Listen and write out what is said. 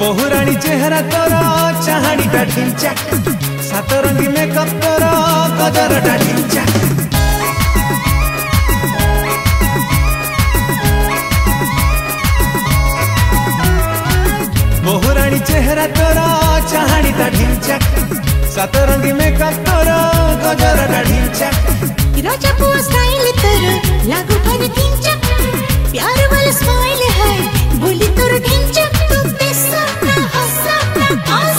বহুরানী চেহারা তোর চাহাড়িটা ঢিঞ্চা সাত রঙি মেকअप তোর গজরটা ঢিঞ্চা বহুরানী চেহারা তোর চাহাড়িটা ঢিঞ্চা সাত রঙি মেকअप তোর গজরটা ঢিঞ্চা ରଜପୁଅ ଷ୍ଟାଇଲ ତୋର